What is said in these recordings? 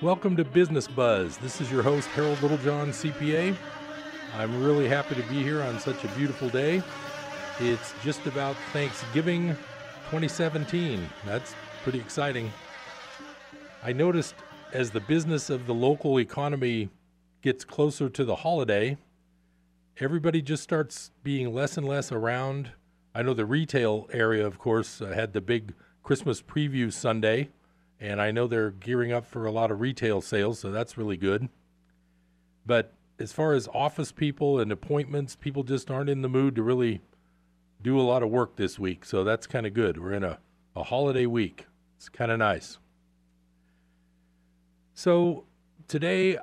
Welcome to Business Buzz. This is your host, Harold Littlejohn, CPA. I'm really happy to be here on such a beautiful day. It's just about Thanksgiving 2017. That's pretty exciting. I noticed as the business of the local economy gets closer to the holiday, everybody just starts being less and less around. I know the retail area, of course, uh, had the big Christmas preview Sunday and I know they're gearing up for a lot of retail sales, so that's really good. But as far as office people and appointments, people just aren't in the mood to really do a lot of work this week, so that's kind of good. We're in a, a holiday week. It's kind of nice. So today,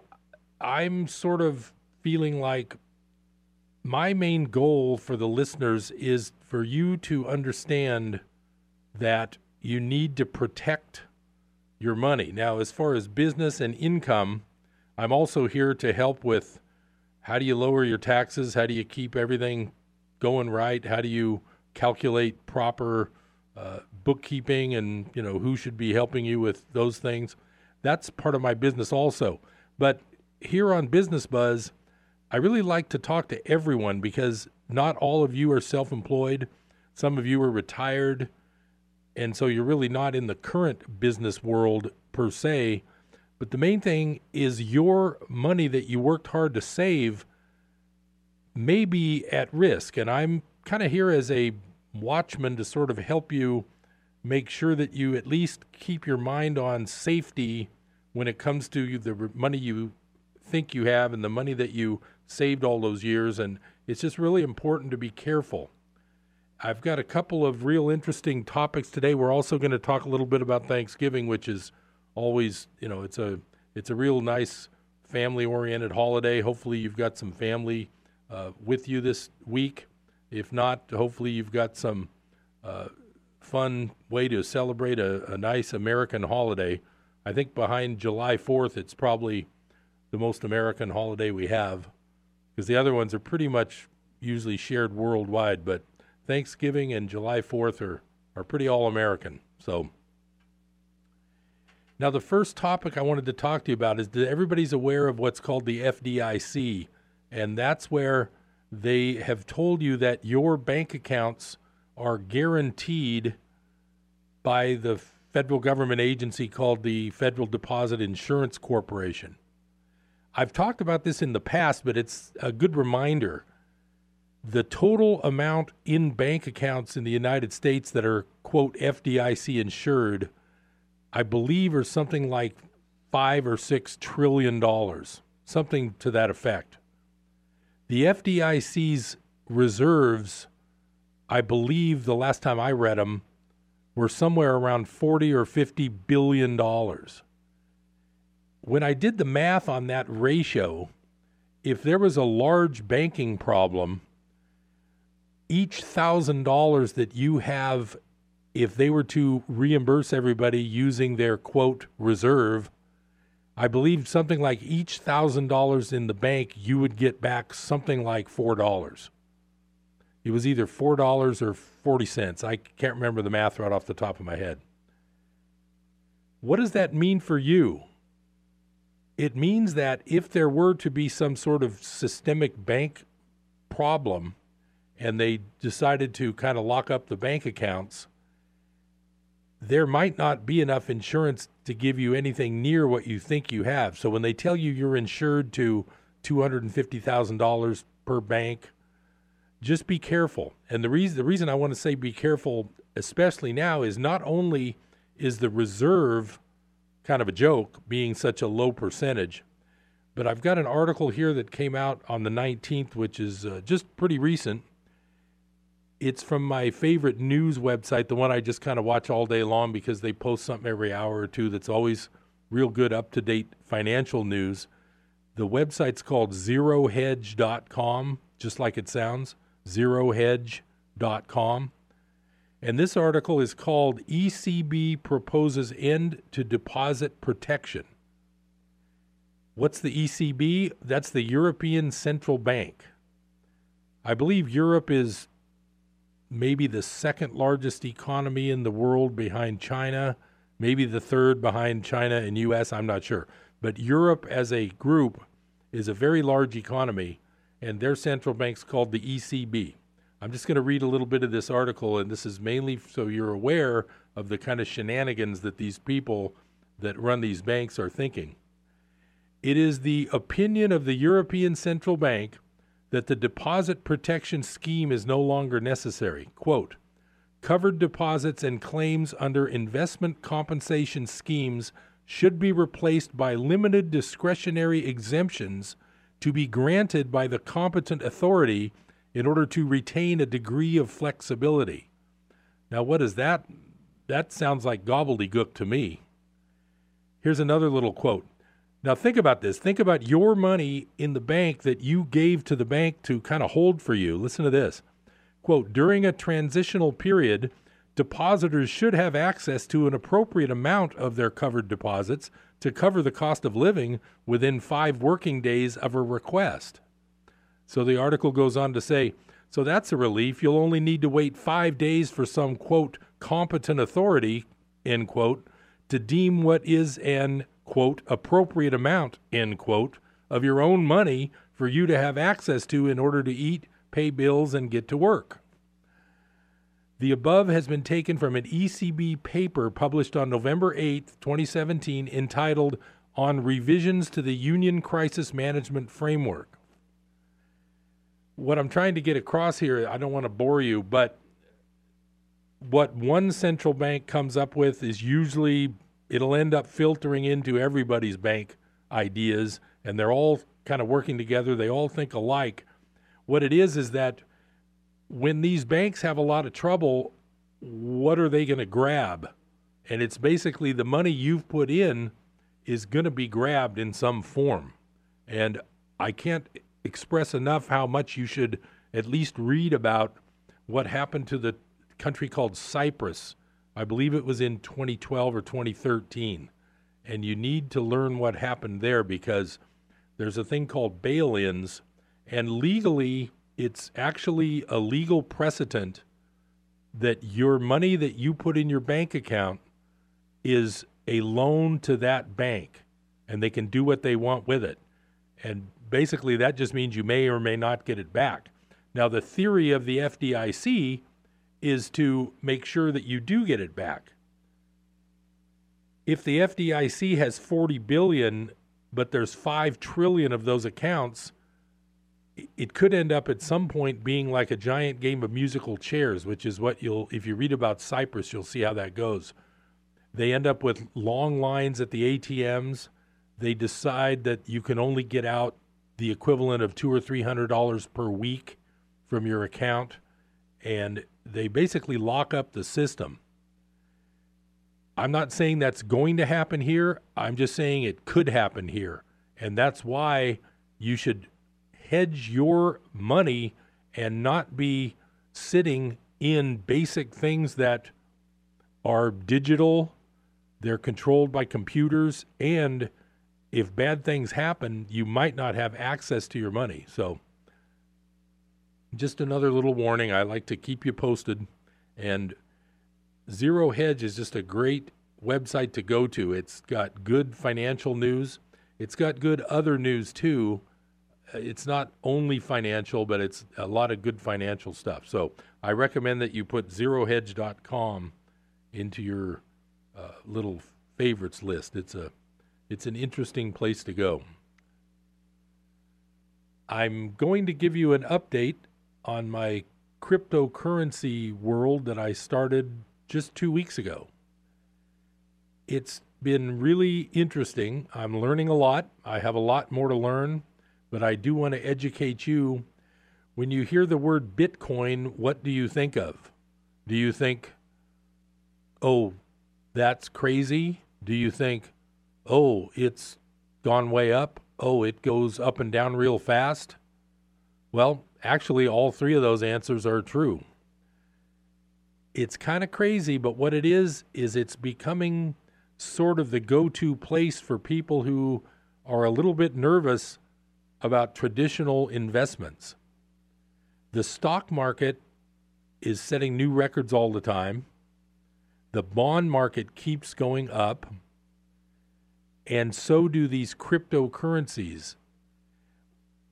I'm sort of feeling like my main goal for the listeners is for you to understand that you need to protect your money. Now, as far as business and income, I'm also here to help with how do you lower your taxes? How do you keep everything going right? How do you calculate proper uh, bookkeeping and you know who should be helping you with those things? That's part of my business also. But here on Business Buzz, I really like to talk to everyone because not all of you are self-employed. Some of you are retired and so you're really not in the current business world per se. But the main thing is your money that you worked hard to save may be at risk. And I'm kind of here as a watchman to sort of help you make sure that you at least keep your mind on safety when it comes to the money you think you have and the money that you saved all those years. And it's just really important to be careful. I've got a couple of real interesting topics today. We're also going to talk a little bit about Thanksgiving, which is always, you know, it's a it's a real nice family-oriented holiday. Hopefully, you've got some family uh, with you this week. If not, hopefully, you've got some uh, fun way to celebrate a, a nice American holiday. I think behind July 4th, it's probably the most American holiday we have because the other ones are pretty much usually shared worldwide, but Thanksgiving and July 4th are, are pretty all American. So, now the first topic I wanted to talk to you about is that everybody's aware of what's called the FDIC, and that's where they have told you that your bank accounts are guaranteed by the federal government agency called the Federal Deposit Insurance Corporation. I've talked about this in the past, but it's a good reminder the total amount in bank accounts in the United States that are, quote, FDIC insured, I believe are something like five or six trillion dollars, something to that effect. The FDIC's reserves, I believe the last time I read them, were somewhere around 40 or 50 billion dollars. When I did the math on that ratio, if there was a large banking problem, each thousand dollars that you have, if they were to reimburse everybody using their quote reserve, I believe something like each thousand dollars in the bank, you would get back something like four dollars. It was either four dollars or forty cents. I can't remember the math right off the top of my head. What does that mean for you? It means that if there were to be some sort of systemic bank problem, and they decided to kind of lock up the bank accounts, there might not be enough insurance to give you anything near what you think you have. So when they tell you you're insured to $250,000 per bank, just be careful. And the reason the reason I want to say be careful especially now is not only is the reserve kind of a joke being such a low percentage, but I've got an article here that came out on the 19th which is uh, just pretty recent it's from my favorite news website, the one I just kind of watch all day long because they post something every hour or two that's always real good, up to date financial news. The website's called zerohedge.com, just like it sounds, zerohedge.com. And this article is called ECB Proposes End to Deposit Protection. What's the ECB? That's the European Central Bank. I believe Europe is maybe the second largest economy in the world behind China, maybe the third behind China and US, I'm not sure. But Europe as a group is a very large economy, and their central bank's called the ECB. I'm just going to read a little bit of this article, and this is mainly so you're aware of the kind of shenanigans that these people that run these banks are thinking. It is the opinion of the European Central Bank that the deposit protection scheme is no longer necessary. Quote, covered deposits and claims under investment compensation schemes should be replaced by limited discretionary exemptions to be granted by the competent authority in order to retain a degree of flexibility. Now, what is that? That sounds like gobbledygook to me. Here's another little quote. Now, think about this. Think about your money in the bank that you gave to the bank to kind of hold for you. Listen to this. Quote During a transitional period, depositors should have access to an appropriate amount of their covered deposits to cover the cost of living within five working days of a request. So the article goes on to say, so that's a relief. You'll only need to wait five days for some, quote, competent authority, end quote, to deem what is an, quote, appropriate amount, end quote, of your own money for you to have access to in order to eat, pay bills, and get to work. The above has been taken from an ECB paper published on November 8, 2017, entitled On Revisions to the Union Crisis Management Framework what I'm trying to get across here, I don't want to bore you, but what one central bank comes up with is usually it'll end up filtering into everybody's bank ideas, and they're all kind of working together. They all think alike. What it is is that when these banks have a lot of trouble, what are they going to grab? And it's basically the money you've put in is going to be grabbed in some form. And I can't express enough how much you should at least read about what happened to the country called Cyprus. I believe it was in 2012 or 2013. And you need to learn what happened there because there's a thing called bail ins, and legally, it's actually a legal precedent that your money that you put in your bank account is a loan to that bank, and they can do what they want with it. And basically that just means you may or may not get it back. Now, the theory of the FDIC is to make sure that you do get it back. If the FDIC has 40 billion but there's 5 trillion of those accounts, it could end up at some point being like a giant game of musical chairs, which is what you'll if you read about Cyprus, you'll see how that goes. They end up with long lines at the ATMs. They decide that you can only get out the equivalent of two or three hundred dollars per week from your account, and they basically lock up the system. I'm not saying that's going to happen here. I'm just saying it could happen here. And that's why you should hedge your money and not be sitting in basic things that are digital, they're controlled by computers, and if bad things happen, you might not have access to your money. So, just another little warning. I like to keep you posted. And Zero Hedge is just a great website to go to. It's got good financial news, it's got good other news too. It's not only financial, but it's a lot of good financial stuff. So, I recommend that you put zerohedge.com into your uh, little favorites list. It's a it's an interesting place to go. I'm going to give you an update on my cryptocurrency world that I started just two weeks ago. It's been really interesting. I'm learning a lot. I have a lot more to learn, but I do want to educate you. When you hear the word Bitcoin, what do you think of? Do you think, oh, that's crazy? Do you think, oh, it's gone way up. Oh, it goes up and down real fast. Well, actually, all three of those answers are true. It's kind of crazy, but what it is, is it's becoming sort of the go to place for people who are a little bit nervous about traditional investments. The stock market is setting new records all the time. The bond market keeps going up and so do these cryptocurrencies.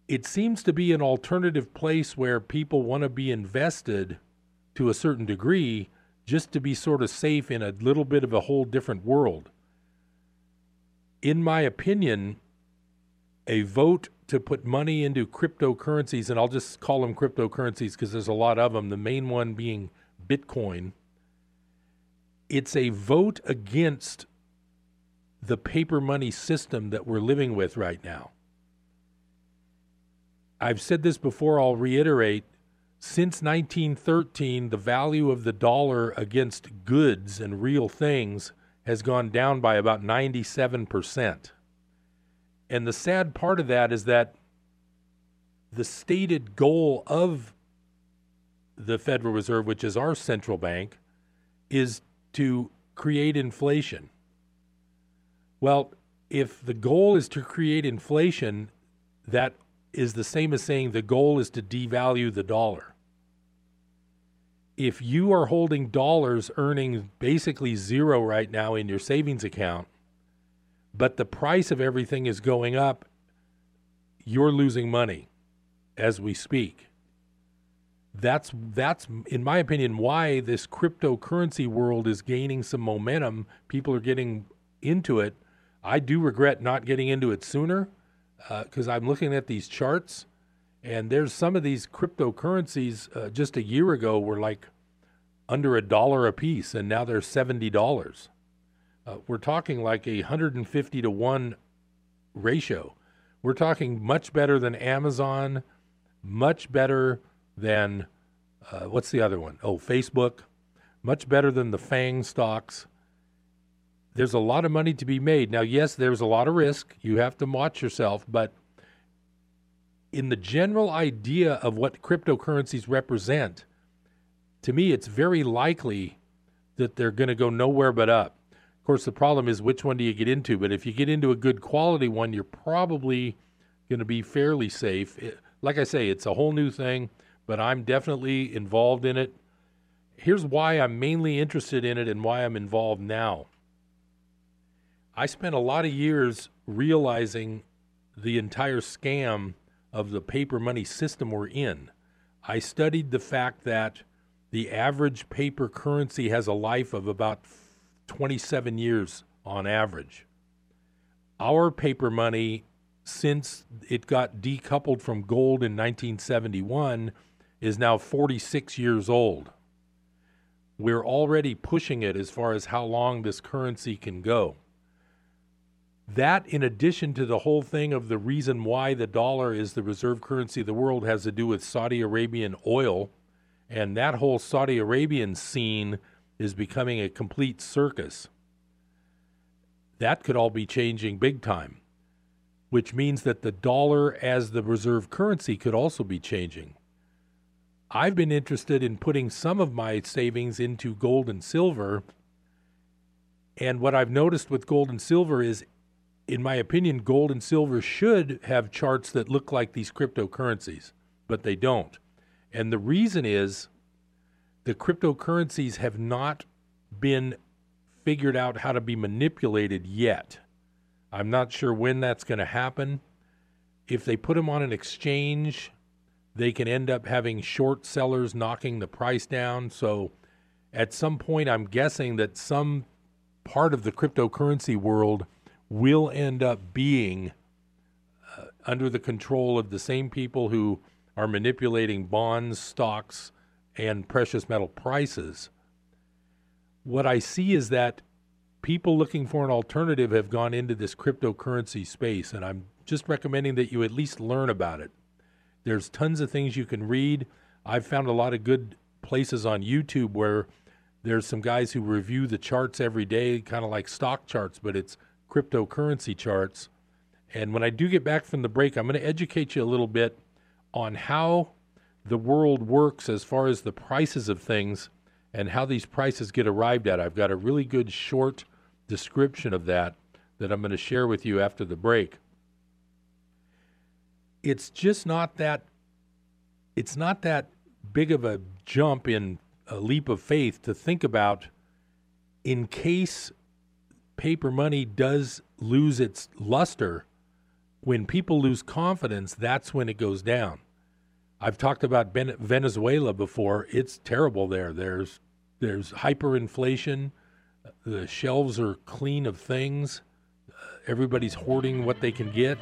It seems to be an alternative place where people want to be invested to a certain degree just to be sort of safe in a little bit of a whole different world. In my opinion, a vote to put money into cryptocurrencies, and I'll just call them cryptocurrencies because there's a lot of them, the main one being Bitcoin. It's a vote against the paper money system that we're living with right now. I've said this before, I'll reiterate. Since 1913, the value of the dollar against goods and real things has gone down by about 97%. And the sad part of that is that the stated goal of the Federal Reserve, which is our central bank, is to create inflation. Well, if the goal is to create inflation, that is the same as saying the goal is to devalue the dollar. If you are holding dollars earning basically zero right now in your savings account, but the price of everything is going up, you're losing money as we speak. That's that's in my opinion why this cryptocurrency world is gaining some momentum. People are getting into it. I do regret not getting into it sooner because uh, I'm looking at these charts, and there's some of these cryptocurrencies uh, just a year ago were like under a dollar a piece, and now they're seventy dollars. Uh, we're talking like a 150 to 1 ratio. We're talking much better than Amazon, much better than uh, what's the other one? Oh, Facebook, much better than the FANG stocks. There's a lot of money to be made. Now, yes, there's a lot of risk. You have to watch yourself, but in the general idea of what cryptocurrencies represent, to me, it's very likely that they're going to go nowhere but up. Of course, the problem is which one do you get into? But if you get into a good quality one, you're probably going to be fairly safe. It, like I say, it's a whole new thing, but I'm definitely involved in it. Here's why I'm mainly interested in it and why I'm involved now. I spent a lot of years realizing the entire scam of the paper money system we're in. I studied the fact that the average paper currency has a life of about 27 years on average. Our paper money, since it got decoupled from gold in 1971, is now 46 years old. We're already pushing it as far as how long this currency can go. That, in addition to the whole thing of the reason why the dollar is the reserve currency of the world, has to do with Saudi Arabian oil. And that whole Saudi Arabian scene is becoming a complete circus. That could all be changing big time, which means that the dollar as the reserve currency could also be changing. I've been interested in putting some of my savings into gold and silver. And what I've noticed with gold and silver is, in my opinion, gold and silver should have charts that look like these cryptocurrencies, but they don't. And the reason is the cryptocurrencies have not been figured out how to be manipulated yet. I'm not sure when that's going to happen. If they put them on an exchange, they can end up having short sellers knocking the price down. So at some point, I'm guessing that some part of the cryptocurrency world will end up being uh, under the control of the same people who are manipulating bonds, stocks, and precious metal prices, what I see is that people looking for an alternative have gone into this cryptocurrency space, and I'm just recommending that you at least learn about it. There's tons of things you can read. I've found a lot of good places on YouTube where there's some guys who review the charts every day, kind of like stock charts, but it's cryptocurrency charts. And when I do get back from the break, I'm going to educate you a little bit on how the world works as far as the prices of things and how these prices get arrived at. I've got a really good short description of that that I'm going to share with you after the break. It's just not that it's not that big of a jump in a leap of faith to think about in case paper money does lose its luster, when people lose confidence, that's when it goes down. I've talked about Venezuela before. It's terrible there. There's there's hyperinflation. The shelves are clean of things. Everybody's hoarding what they can get.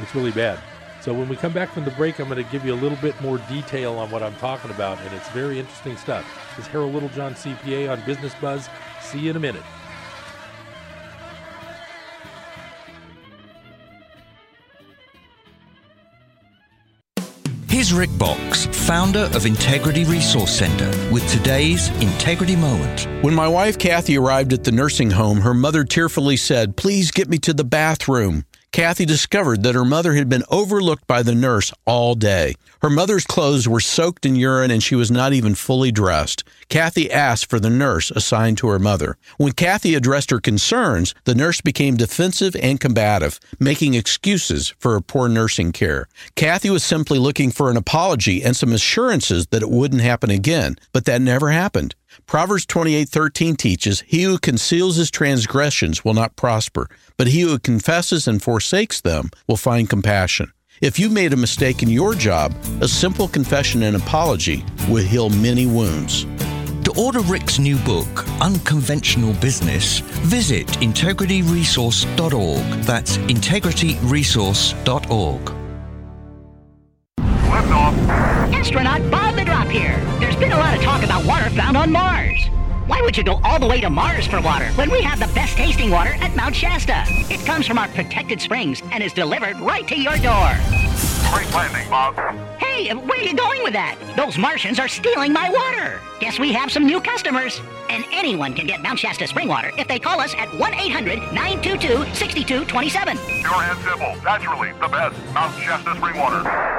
It's really bad. So when we come back from the break, I'm going to give you a little bit more detail on what I'm talking about, and it's very interesting stuff. This is Harold Littlejohn, CPA on Business Buzz. See you in a minute. Here's Rick Boxx, founder of Integrity Resource Center, with today's Integrity Moment. When my wife Kathy arrived at the nursing home, her mother tearfully said, Please get me to the bathroom. Kathy discovered that her mother had been overlooked by the nurse all day. Her mother's clothes were soaked in urine and she was not even fully dressed. Kathy asked for the nurse assigned to her mother. When Kathy addressed her concerns, the nurse became defensive and combative, making excuses for her poor nursing care. Kathy was simply looking for an apology and some assurances that it wouldn't happen again, but that never happened. Proverbs 28:13 teaches, "He who conceals his transgressions will not prosper, but he who confesses and forsakes them will find compassion." If you made a mistake in your job, a simple confession and apology will heal many wounds. To order Rick's new book, Unconventional Business, visit integrityresource.org. That's integrityresource.org. Astronaut Bob the Drop here. There's been a lot of talk about water found on Mars. Why would you go all the way to Mars for water when we have the best tasting water at Mount Shasta? It comes from our protected springs and is delivered right to your door. Great landing, Bob. Hey, where are you going with that? Those Martians are stealing my water. Guess we have some new customers. And anyone can get Mount Shasta spring water if they call us at 1 800 922 6227. Pure and simple. Naturally, the best Mount Shasta spring water.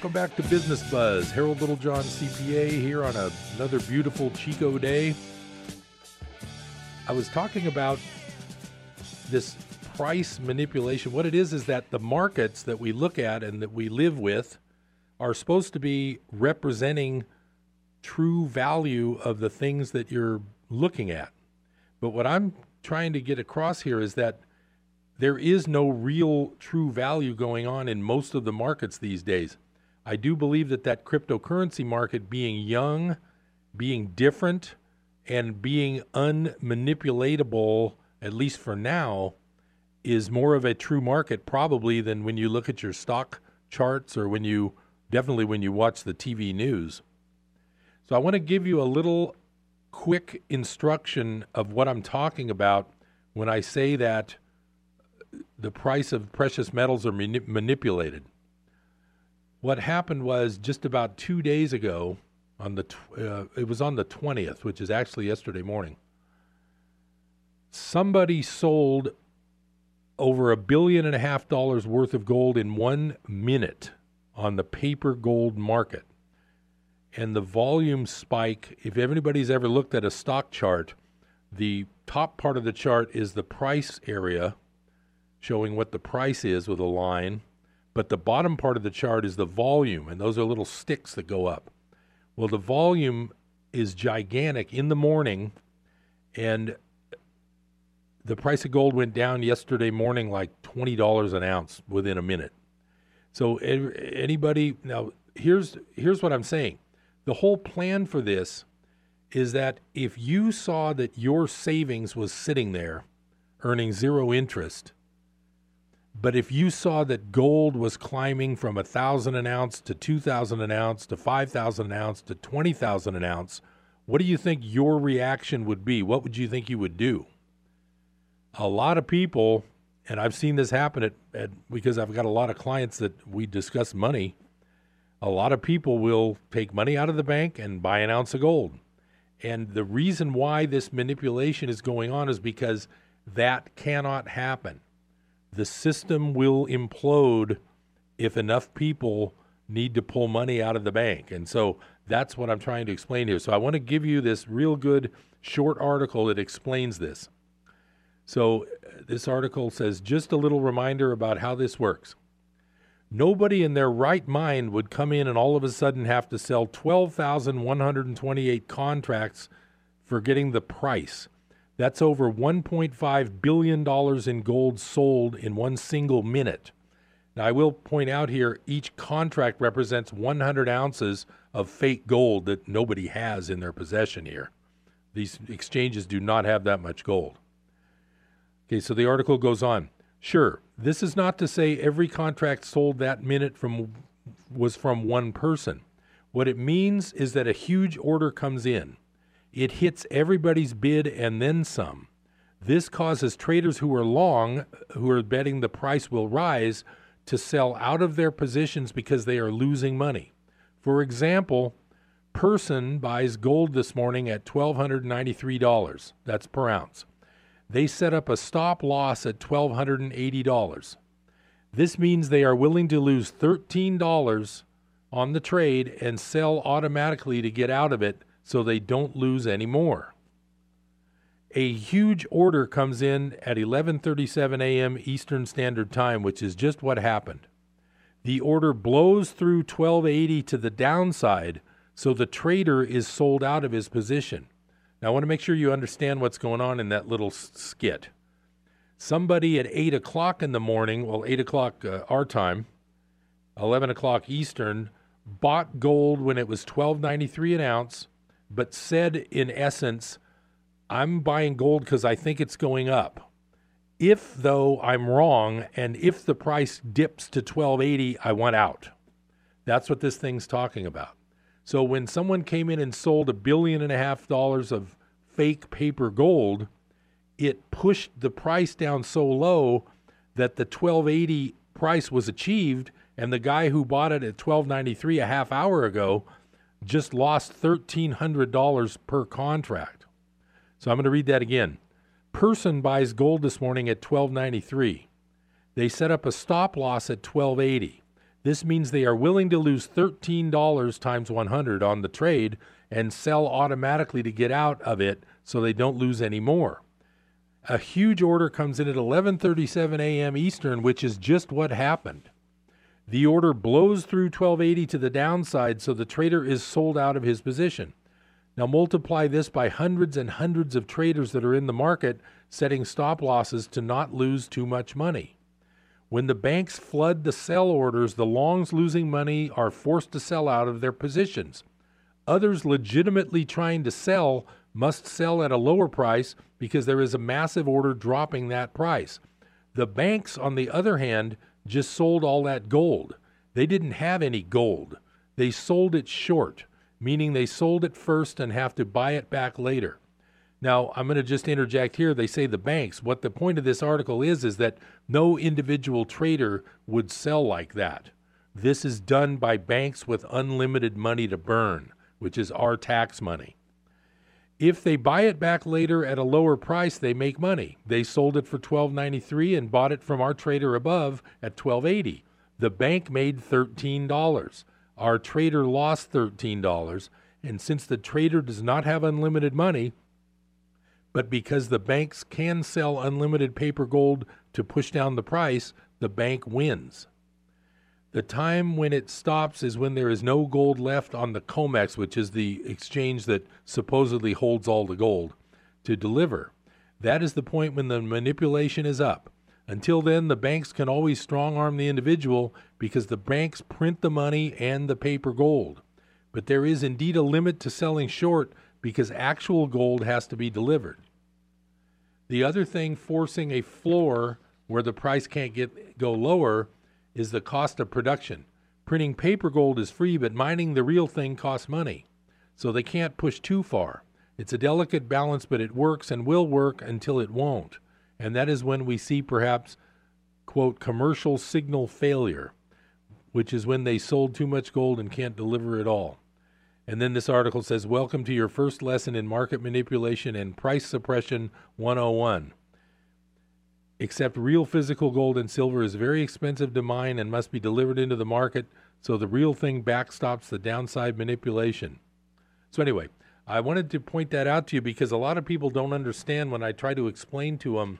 Welcome back to Business Buzz. Harold Littlejohn, CPA, here on a, another beautiful Chico day. I was talking about this price manipulation. What it is is that the markets that we look at and that we live with are supposed to be representing true value of the things that you're looking at. But what I'm trying to get across here is that there is no real true value going on in most of the markets these days. I do believe that that cryptocurrency market being young, being different, and being unmanipulatable, at least for now, is more of a true market probably than when you look at your stock charts or when you definitely when you watch the TV news. So I want to give you a little quick instruction of what I'm talking about when I say that the price of precious metals are mani- manipulated what happened was just about two days ago, on the tw- uh, it was on the twentieth, which is actually yesterday morning. Somebody sold over a billion and a half dollars worth of gold in one minute on the paper gold market. And the volume spike, if anybody's ever looked at a stock chart, the top part of the chart is the price area, showing what the price is with a line but the bottom part of the chart is the volume, and those are little sticks that go up. Well, the volume is gigantic in the morning, and the price of gold went down yesterday morning like $20 an ounce within a minute. So anybody now here's here's what I'm saying. The whole plan for this is that if you saw that your savings was sitting there earning zero interest, but if you saw that gold was climbing from a thousand an ounce to two thousand an ounce to five thousand an ounce to twenty thousand an ounce, what do you think your reaction would be? What would you think you would do? A lot of people, and I've seen this happen at, at because I've got a lot of clients that we discuss money. A lot of people will take money out of the bank and buy an ounce of gold. And the reason why this manipulation is going on is because that cannot happen the system will implode if enough people need to pull money out of the bank. And so that's what I'm trying to explain here. So I want to give you this real good short article that explains this. So, uh, this article says just a little reminder about how this works. Nobody in their right mind would come in and all of a sudden have to sell 12,128 contracts for getting the price. That's over $1.5 billion in gold sold in one single minute. Now, I will point out here each contract represents 100 ounces of fake gold that nobody has in their possession here. These exchanges do not have that much gold. Okay, so the article goes on. Sure, this is not to say every contract sold that minute from was from one person. What it means is that a huge order comes in. It hits everybody's bid and then some. This causes traders who are long, who are betting the price will rise, to sell out of their positions because they are losing money. For example, Person buys gold this morning at $1,293. That's per ounce they set up a stop loss at $1,280. This means they are willing to lose $13 on the trade and sell automatically to get out of it so they don't lose any more. A huge order comes in at 11:37 a.m. Eastern Standard Time, which is just what happened. The order blows through 1280 to the downside, so the trader is sold out of his position. Now, I want to make sure you understand what's going on in that little skit. Somebody at 8 o'clock in the morning, well, 8 o'clock uh, our time, 11 o'clock Eastern, bought gold when it was 12.93 an ounce, but said in essence, I'm buying gold because I think it's going up. If though I'm wrong, and if the price dips to 1280, I want out. That's what this thing's talking about. So when someone came in and sold a billion and a half dollars of fake paper gold, it pushed the price down so low that the 1280 price was achieved and the guy who bought it at 1293 a half hour ago just lost $1300 per contract. So I'm going to read that again. Person buys gold this morning at 1293. They set up a stop loss at 1280. This means they are willing to lose $13 times 100 on the trade and sell automatically to get out of it so they don't lose any more. A huge order comes in at 11:37 a.m. Eastern, which is just what happened. The order blows through 1280 to the downside so the trader is sold out of his position. Now multiply this by hundreds and hundreds of traders that are in the market setting stop losses to not lose too much money. When the banks flood the sell orders, the longs losing money are forced to sell out of their positions. Others legitimately trying to sell must sell at a lower price because there is a massive order dropping that price. The banks, on the other hand, just sold all that gold. They didn't have any gold. They sold it short, meaning they sold it first and have to buy it back later. Now, I'm going to just interject here. They say the banks. What the point of this article is, is that no individual trader would sell like that. This is done by banks with unlimited money to burn, which is our tax money. If they buy it back later at a lower price, they make money. They sold it for 12.93 and bought it from our trader above at 12.80. The bank made $13. Our trader lost $13, and since the trader does not have unlimited money, but because the banks can sell unlimited paper gold to push down the price, the bank wins. The time when it stops is when there is no gold left on the COMEX, which is the exchange that supposedly holds all the gold, to deliver. That is the point when the manipulation is up. Until then, the banks can always strong arm the individual because the banks print the money and the paper gold. But there is indeed a limit to selling short because actual gold has to be delivered. The other thing forcing a floor where the price can't get go lower is the cost of production. Printing paper gold is free, but mining the real thing costs money. So they can't push too far. It's a delicate balance, but it works and will work until it won't. And that is when we see perhaps, quote, commercial signal failure, which is when they sold too much gold and can't deliver it all. And then this article says, Welcome to your first lesson in market manipulation and price suppression 101. Except real physical gold and silver is very expensive to mine and must be delivered into the market, so the real thing backstops the downside manipulation. So, anyway, I wanted to point that out to you because a lot of people don't understand when I try to explain to them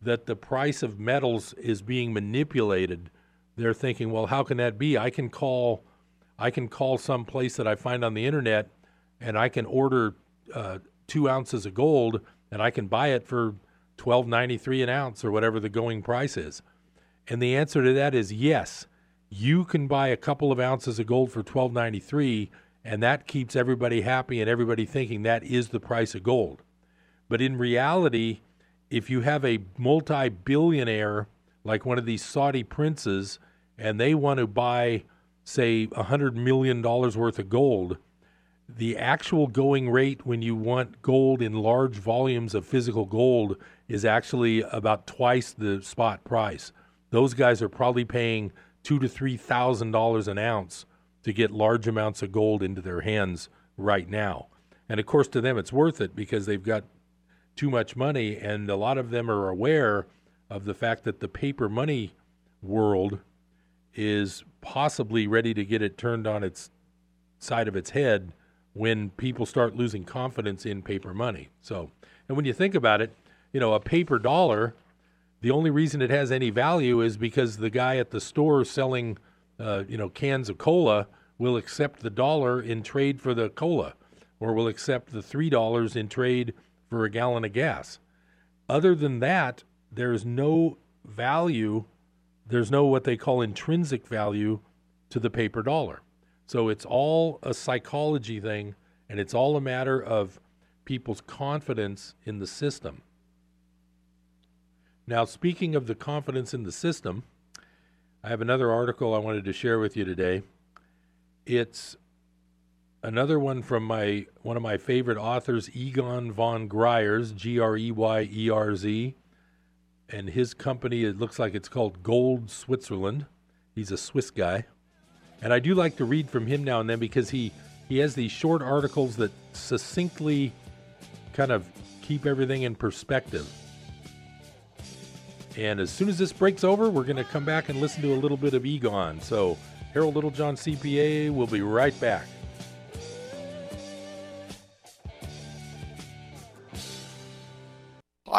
that the price of metals is being manipulated. They're thinking, well, how can that be? I can call, I can call some place that I find on the internet, and I can order uh, two ounces of gold, and I can buy it for twelve ninety three an ounce or whatever the going price is. And the answer to that is yes. You can buy a couple of ounces of gold for twelve ninety three, and that keeps everybody happy and everybody thinking that is the price of gold. But in reality, if you have a multi billionaire like one of these Saudi princes and they want to buy, say, $100 million worth of gold, the actual going rate when you want gold in large volumes of physical gold is actually about twice the spot price. Those guys are probably paying two to three thousand dollars an ounce to get large amounts of gold into their hands right now. And of course, to them, it's worth it because they've got too much money, and a lot of them are aware of the fact that the paper money world is possibly ready to get it turned on its side of its head when people start losing confidence in paper money. So, and when you think about it, you know, a paper dollar, the only reason it has any value is because the guy at the store selling, uh, you know, cans of cola will accept the dollar in trade for the cola, or will accept the three dollars in trade for a gallon of gas. Other than that, there's no value, there's no what they call intrinsic value to the paper dollar. So it's all a psychology thing, and it's all a matter of people's confidence in the system. Now, speaking of the confidence in the system, I have another article I wanted to share with you today. It's another one from my one of my favorite authors, Egon von Greyerz, G R E Y E R Z, and his company. It looks like it's called Gold Switzerland. He's a Swiss guy, and I do like to read from him now and then because he he has these short articles that succinctly kind of keep everything in perspective. And as soon as this breaks over, we're going to come back and listen to a little bit of Egon. So, Harold Littlejohn CPA will be right back.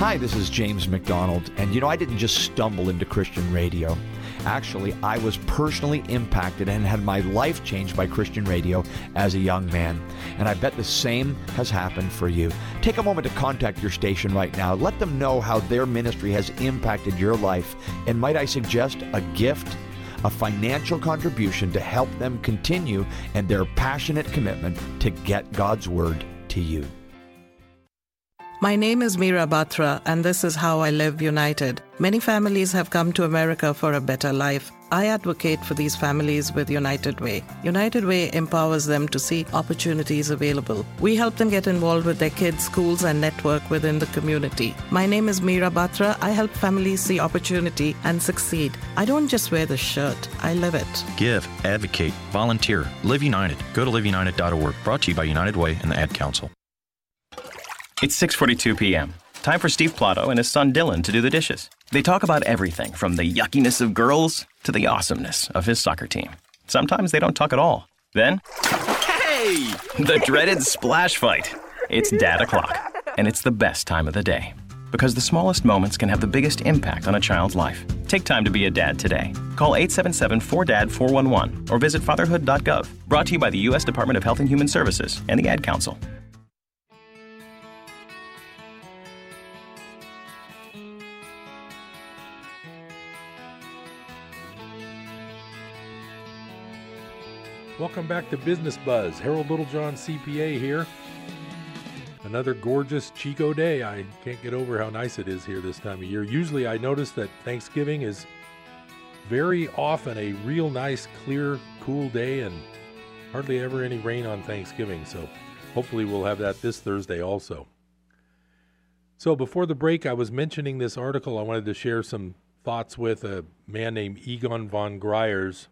Hi, this is James McDonald, and you know, I didn't just stumble into Christian radio. Actually, I was personally impacted and had my life changed by Christian radio as a young man. And I bet the same has happened for you. Take a moment to contact your station right now. Let them know how their ministry has impacted your life. And might I suggest a gift? A financial contribution to help them continue and their passionate commitment to get God's Word to you. My name is Meera Batra, and this is how I live united. Many families have come to America for a better life. I advocate for these families with United Way. United Way empowers them to see opportunities available. We help them get involved with their kids, schools, and network within the community. My name is Meera Batra. I help families see opportunity and succeed. I don't just wear the shirt, I live it. Give, advocate, volunteer, live united. Go to liveunited.org. Brought to you by United Way and the Ad Council. It's 6:42 p.m. Time for Steve Plato and his son Dylan to do the dishes. They talk about everything from the yuckiness of girls to the awesomeness of his soccer team. Sometimes they don't talk at all. Then, hey, the dreaded splash fight. It's dad o'clock, and it's the best time of the day because the smallest moments can have the biggest impact on a child's life. Take time to be a dad today. Call 877-4DAD-411 or visit fatherhood.gov. Brought to you by the U.S. Department of Health and Human Services and the Ad Council. Welcome back to Business Buzz. Harold Littlejohn, CPA here. Another gorgeous Chico day. I can't get over how nice it is here this time of year. Usually, I notice that Thanksgiving is very often a real nice, clear, cool day, and hardly ever any rain on Thanksgiving. So, hopefully, we'll have that this Thursday also. So, before the break, I was mentioning this article. I wanted to share some thoughts with a man named Egon von Greyerz.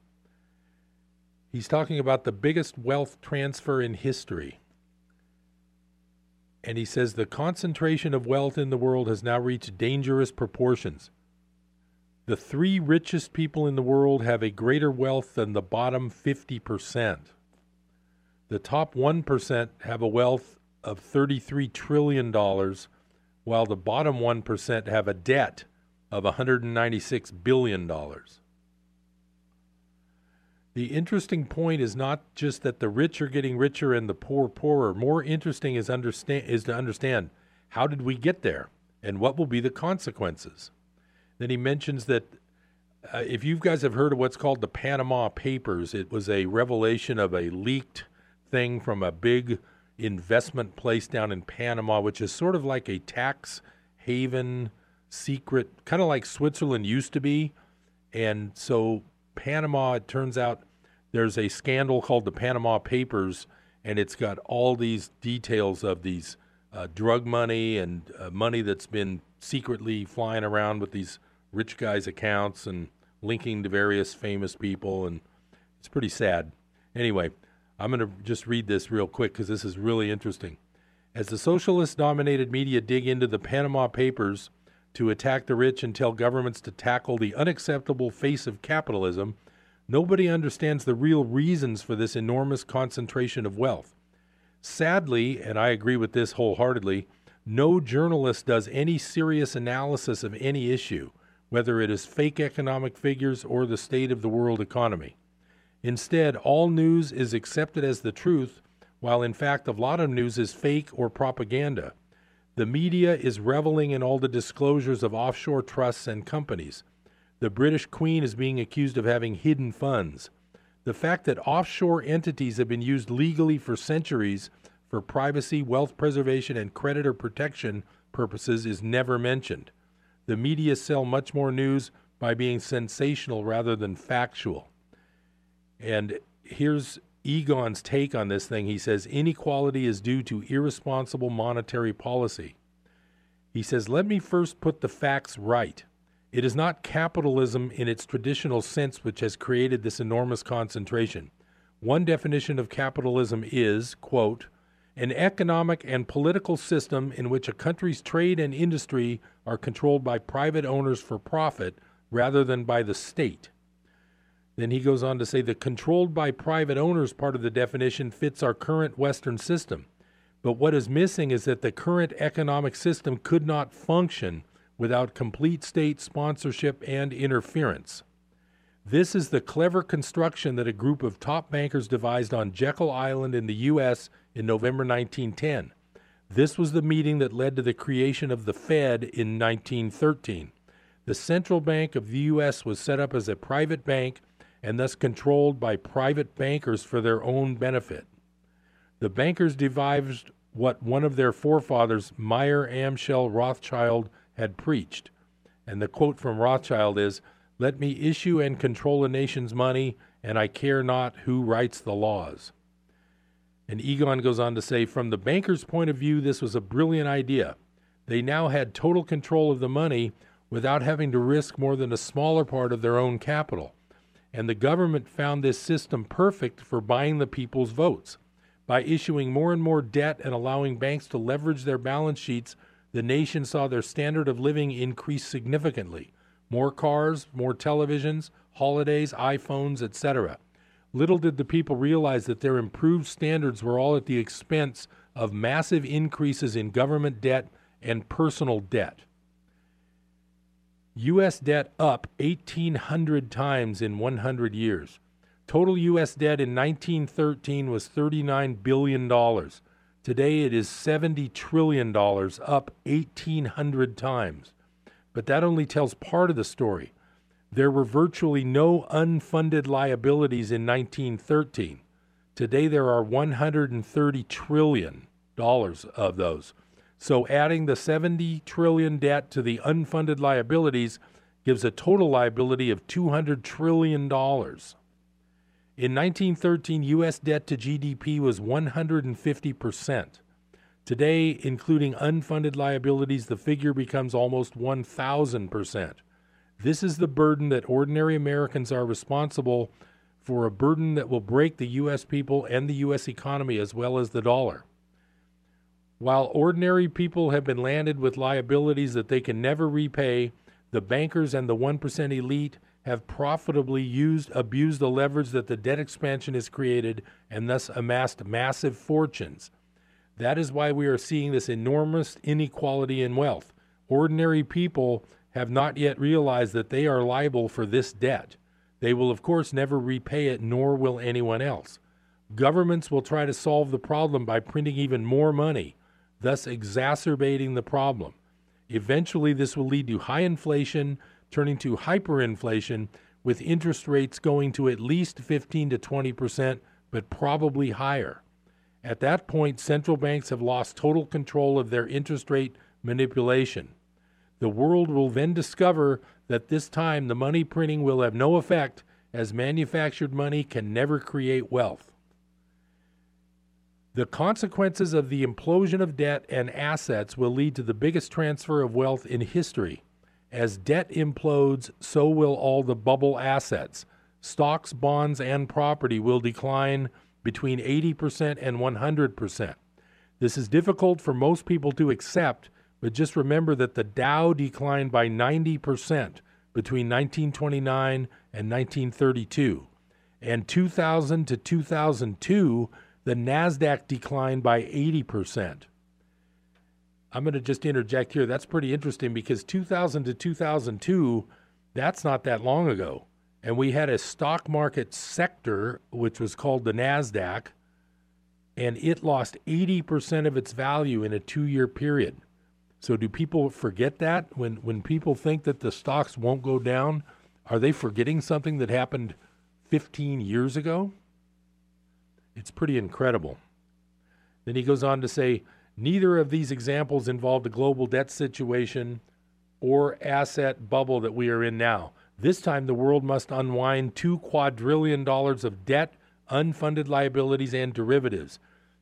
He's talking about the biggest wealth transfer in history. And he says the concentration of wealth in the world has now reached dangerous proportions. The three richest people in the world have a greater wealth than the bottom 50%. The top 1% have a wealth of $33 trillion, while the bottom 1% have a debt of $196 billion. The interesting point is not just that the rich are getting richer and the poor poorer. More interesting is understand is to understand how did we get there and what will be the consequences. Then he mentions that uh, if you guys have heard of what's called the Panama Papers, it was a revelation of a leaked thing from a big investment place down in Panama, which is sort of like a tax haven secret, kind of like Switzerland used to be. And so, Panama, it turns out there's a scandal called the Panama Papers, and it's got all these details of these uh, drug money and uh, money that's been secretly flying around with these rich guys' accounts and linking to various famous people. And it's pretty sad. Anyway, I'm going to just read this real quick because this is really interesting. As the socialist dominated media dig into the Panama Papers to attack the rich and tell governments to tackle the unacceptable face of capitalism, nobody understands the real reasons for this enormous concentration of wealth. Sadly, and I agree with this wholeheartedly, no journalist does any serious analysis of any issue, whether it is fake economic figures or the state of the world economy. Instead, all news is accepted as the truth, while in fact a lot of news is fake or propaganda. The media is reveling in all the disclosures of offshore trusts and companies. The British Queen is being accused of having hidden funds. The fact that offshore entities have been used legally for centuries for privacy, wealth preservation, and creditor protection purposes is never mentioned. The media sell much more news by being sensational rather than factual. And here's Egon's take on this thing. He says inequality is due to irresponsible monetary policy. He says, let me first put the facts right. It is not capitalism in its traditional sense which has created this enormous concentration. One definition of capitalism is, quote, an economic and political system in which a country's trade and industry are controlled by private owners for profit rather than by the state. Then he goes on to say the controlled by private owners part of the definition fits our current Western system. But what is missing is that the current economic system could not function without complete state sponsorship and interference. This is the clever construction that a group of top bankers devised on Jekyll Island in the U.S. in November 1910. This was the meeting that led to the creation of the Fed in 1913. The central bank of the U.S. was set up as a private bank and thus controlled by private bankers for their own benefit. The bankers devised what one of their forefathers, Mayer Amschel Rothschild, had preached. And the quote from Rothschild is Let me issue and control a nation's money, and I care not who writes the laws. And Egon goes on to say From the banker's point of view, this was a brilliant idea. They now had total control of the money without having to risk more than a smaller part of their own capital and the government found this system perfect for buying the people's votes. By issuing more and more debt and allowing banks to leverage their balance sheets, the nation saw their standard of living increase significantly. More cars, more televisions, holidays, iPhones, etc. Little did the people realize that their improved standards were all at the expense of massive increases in government debt and personal debt. U.S. debt up 1,800 times in 100 years. Total U.S. debt in 1913 was $39 billion. Today it is $70 trillion, up 1,800 times. But that only tells part of the story. There were virtually no unfunded liabilities in 1913. Today there are 130 trillion dollars of those. So adding the 70 trillion debt to the unfunded liabilities gives a total liability of 200 trillion dollars. In 1913, U.S. debt to GDP was 150%. Today, including unfunded liabilities, the figure becomes almost 1,000%. This is the burden that ordinary Americans are responsible for, a burden that will break the U.S. people and the U.S. economy as well as the dollar. While ordinary people have been landed with liabilities that they can never repay, the bankers and the 1% elite have profitably used abused the leverage that the debt expansion has created and thus amassed massive fortunes. That is why we are seeing this enormous inequality in wealth. Ordinary people have not yet realized that they are liable for this debt. They will, of course, never repay it, nor will anyone else. Governments will try to solve the problem by printing even more money, thus exacerbating the problem. Eventually, this will lead to high inflation, turning to hyperinflation, with interest rates going to at least 15 to 20 percent, but probably higher. At that point, central banks have lost total control of their interest rate manipulation. The world will then discover that this time the money printing will have no effect, as manufactured money can never create wealth. The consequences of the implosion of debt and assets will lead to the biggest transfer of wealth in history. As debt implodes, so will all the bubble assets. Stocks, bonds, and property will decline between 80% and 100%. This is difficult for most people to accept, but just remember that the Dow declined by 90% between 1929 and 1932. And 2000 to 2002, the NASDAQ declined by 80%. I'm going to just interject here. That's pretty interesting because 2000 to 2002, that's not that long ago. And we had a stock market sector, which was called the NASDAQ, and it lost 80% of its value in a two year period. So, do people forget that? When, when people think that the stocks won't go down, are they forgetting something that happened 15 years ago? It's pretty incredible. Then he goes on to say neither of these examples involved a global debt situation or asset bubble that we are in now. This time, the world must unwind two quadrillion dollars of debt, unfunded liabilities, and derivatives.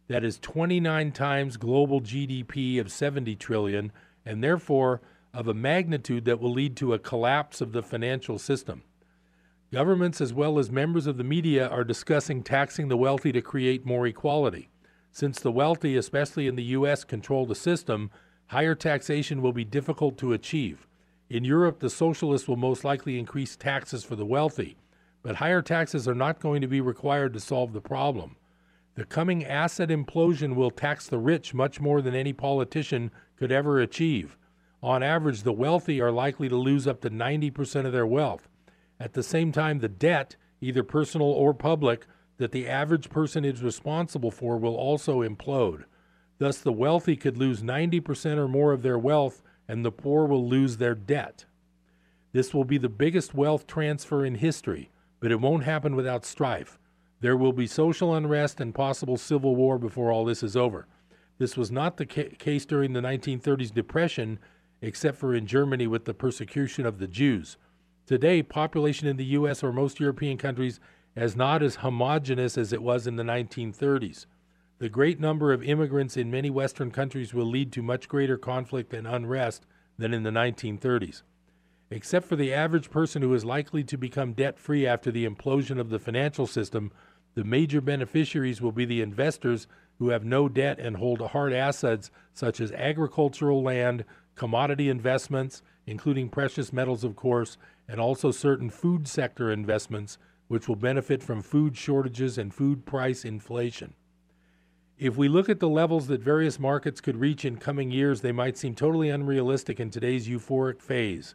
That is 29 times global GDP of 70 trillion, and therefore of a magnitude that will lead to a collapse of the financial system. Governments, as well as members of the media, are discussing taxing the wealthy to create more equality. Since the wealthy, especially in the U.S., control the system, higher taxation will be difficult to achieve. In Europe, the socialists will most likely increase taxes for the wealthy, but higher taxes are not going to be required to solve the problem. The coming asset implosion will tax the rich much more than any politician could ever achieve. On average, the wealthy are likely to lose up to 90% of their wealth. At the same time, the debt, either personal or public, that the average person is responsible for will also implode. Thus, the wealthy could lose 90% or more of their wealth, and the poor will lose their debt. This will be the biggest wealth transfer in history, but it won't happen without strife. There will be social unrest and possible civil war before all this is over. This was not the ca- case during the 1930s Depression, except for in Germany with the persecution of the Jews. Today, population in the U.S. or most European countries is not as homogenous as it was in the 1930s. The great number of immigrants in many Western countries will lead to much greater conflict and unrest than in the 1930s. Except for the average person who is likely to become debt free after the implosion of the financial system, the major beneficiaries will be the investors who have no debt and hold hard assets such as agricultural land, commodity investments, including precious metals, of course, and also certain food sector investments, which will benefit from food shortages and food price inflation. If we look at the levels that various markets could reach in coming years, they might seem totally unrealistic in today's euphoric phase.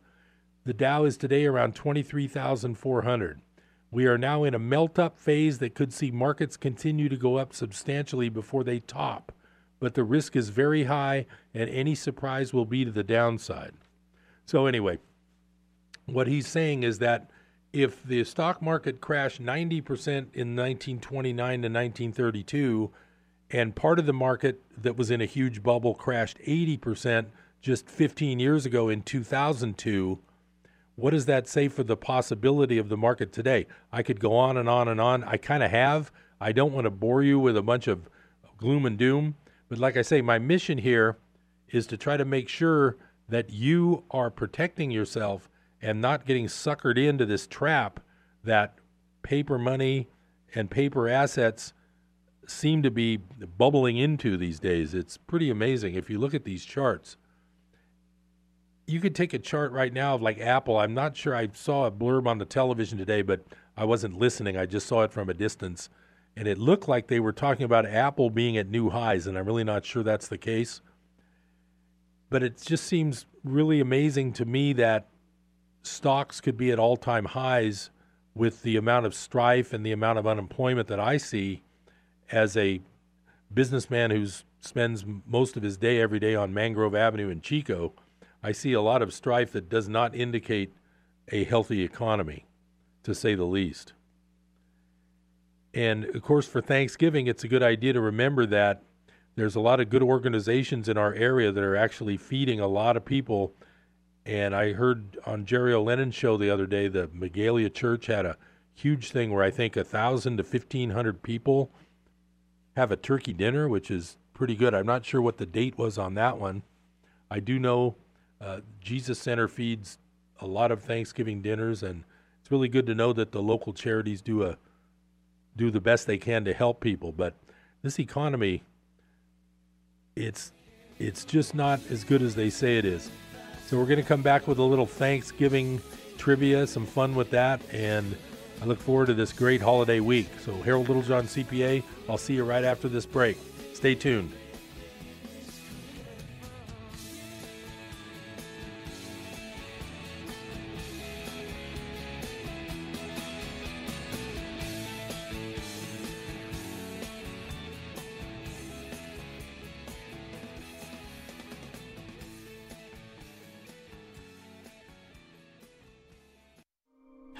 The Dow is today around 23,400. We are now in a melt up phase that could see markets continue to go up substantially before they top, but the risk is very high and any surprise will be to the downside. So, anyway, what he's saying is that if the stock market crashed 90% in 1929 to 1932, and part of the market that was in a huge bubble crashed 80% just 15 years ago in 2002, what does that say for the possibility of the market today? I could go on and on and on. I kind of have. I don't want to bore you with a bunch of gloom and doom. But like I say, my mission here is to try to make sure that you are protecting yourself and not getting suckered into this trap that paper money and paper assets seem to be bubbling into these days. It's pretty amazing. If you look at these charts, you could take a chart right now of like Apple. I'm not sure. I saw a blurb on the television today, but I wasn't listening. I just saw it from a distance. And it looked like they were talking about Apple being at new highs, and I'm really not sure that's the case. But it just seems really amazing to me that stocks could be at all time highs with the amount of strife and the amount of unemployment that I see as a businessman who spends most of his day every day on Mangrove Avenue in Chico. I see a lot of strife that does not indicate a healthy economy, to say the least. And of course, for Thanksgiving, it's a good idea to remember that there's a lot of good organizations in our area that are actually feeding a lot of people. And I heard on Jerry O'Lennon's show the other day, the Megalia Church had a huge thing where I think a thousand to fifteen hundred people have a turkey dinner, which is pretty good. I'm not sure what the date was on that one. I do know uh, Jesus Center feeds a lot of Thanksgiving dinners, and it's really good to know that the local charities do a do the best they can to help people. But this economy, it's it's just not as good as they say it is. So we're going to come back with a little Thanksgiving trivia, some fun with that, and I look forward to this great holiday week. So Harold Littlejohn CPA, I'll see you right after this break. Stay tuned.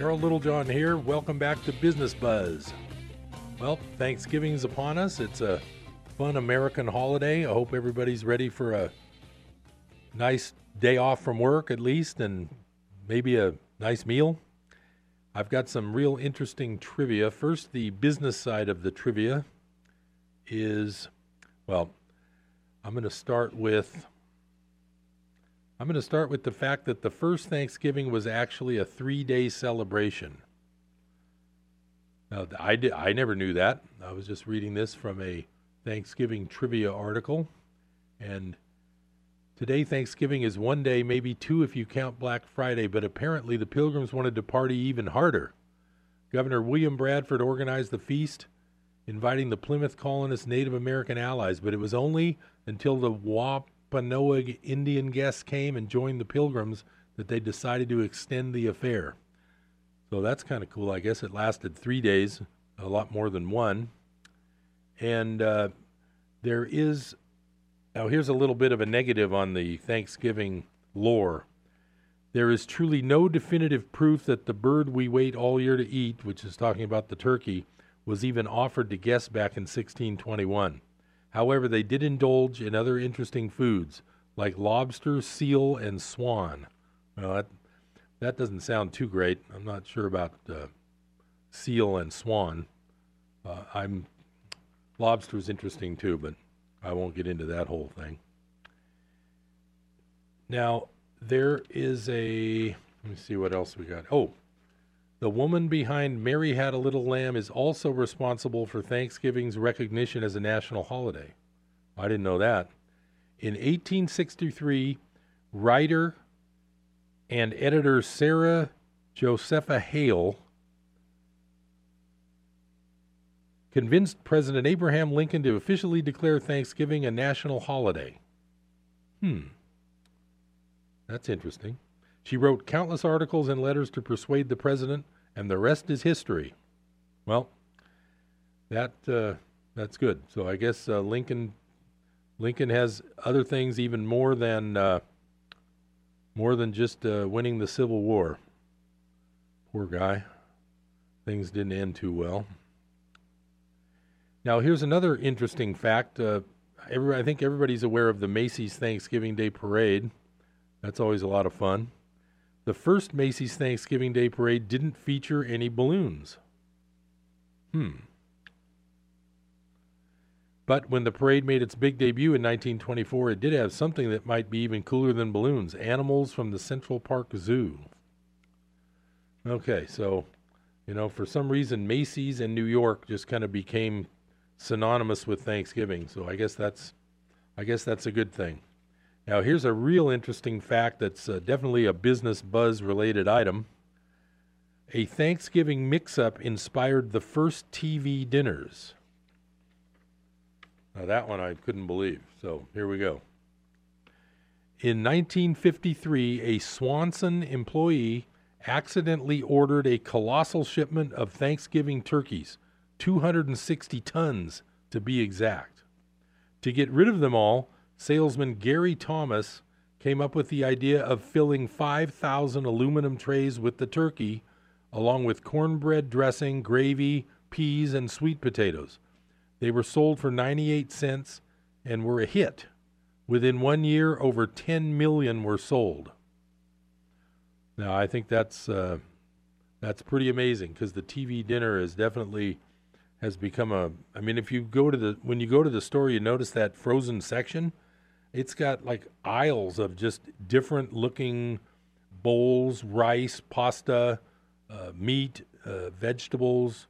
Harold Littlejohn here. Welcome back to Business Buzz. Well, Thanksgiving's upon us. It's a fun American holiday. I hope everybody's ready for a nice day off from work at least and maybe a nice meal. I've got some real interesting trivia. First, the business side of the trivia is well, I'm going to start with I'm going to start with the fact that the first Thanksgiving was actually a three day celebration. Now, I, did, I never knew that. I was just reading this from a Thanksgiving trivia article. And today, Thanksgiving is one day, maybe two if you count Black Friday, but apparently the Pilgrims wanted to party even harder. Governor William Bradford organized the feast, inviting the Plymouth colonists' Native American allies, but it was only until the Wampanoag Indian guests came and joined the Pilgrims that they decided to extend the affair. So that's kind of cool. I guess it lasted three days, a lot more than one. And uh, there is, now here's a little bit of a negative on the Thanksgiving lore. There is truly no definitive proof that the bird we wait all year to eat, which is talking about the turkey, was even offered to guests back in 1621. However, they did indulge in other interesting foods like lobster, seal, and swan. Well, that, that doesn't sound too great. I'm not sure about uh, seal and swan. Uh, I'm lobster is interesting too, but I won't get into that whole thing. Now, there is a. Let me see what else we got. Oh, the woman behind Mary Had a Little Lamb is also responsible for Thanksgiving's recognition as a national holiday. I didn't know that. In 1863, writer and editor Sarah Josepha Hale convinced President Abraham Lincoln to officially declare Thanksgiving a national holiday. Hmm. That's interesting. She wrote countless articles and letters to persuade the president, and the rest is history. Well, that uh, that's good. So I guess uh, Lincoln Lincoln has other things even more than uh, more than just uh, winning the Civil War. Poor guy. Things didn't end too well. Now, here's another interesting fact. Uh, every, I think everybody's aware of the Macy's Thanksgiving Day Parade. That's always a lot of fun. The first Macy's Thanksgiving Day Parade didn't feature any balloons. Hmm. But when the parade made its big debut in 1924, it did have something that might be even cooler than balloons animals from the Central Park Zoo. Okay, so, you know, for some reason, Macy's and New York just kind of became synonymous with Thanksgiving. So I guess that's, I guess that's a good thing. Now, here's a real interesting fact that's uh, definitely a business buzz related item. A Thanksgiving mix up inspired the first TV dinners. Now, that one I couldn't believe. So here we go. In 1953, a Swanson employee accidentally ordered a colossal shipment of Thanksgiving turkeys, 260 tons to be exact. To get rid of them all, salesman Gary Thomas came up with the idea of filling 5,000 aluminum trays with the turkey, along with cornbread dressing, gravy, peas, and sweet potatoes. They were sold for 98 cents and were a hit. Within one year, over 10 million were sold. Now, I think that's uh, that's pretty amazing because the TV dinner is definitely has become a. I mean, if you go to the when you go to the store, you notice that frozen section. It's got like aisles of just different looking bowls, rice, pasta, uh, meat, uh, vegetables.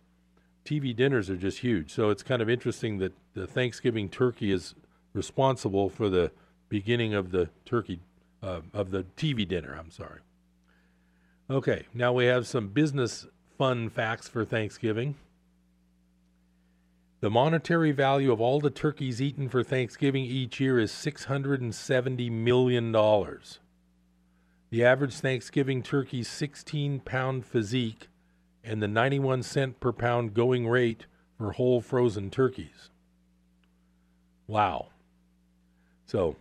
TV dinners are just huge. So it's kind of interesting that the Thanksgiving turkey is responsible for the beginning of the turkey uh, of the TV dinner. I'm sorry. Okay, now we have some business fun facts for Thanksgiving. The monetary value of all the turkeys eaten for Thanksgiving each year is $670 million. The average Thanksgiving turkey's 16 pound physique and the 91 cent per pound going rate for whole frozen turkeys. Wow. So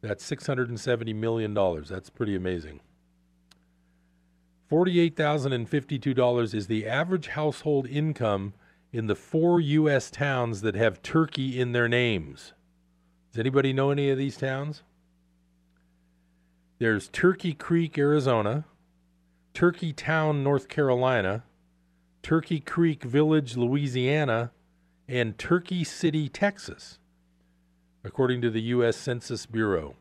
that's $670 million. That's pretty amazing. $48,052 is the average household income in the four U.S. towns that have turkey in their names. Does anybody know any of these towns? There's Turkey Creek, Arizona, Turkey Town, North Carolina, Turkey Creek Village, Louisiana, and Turkey City, Texas, according to the U.S. Census Bureau.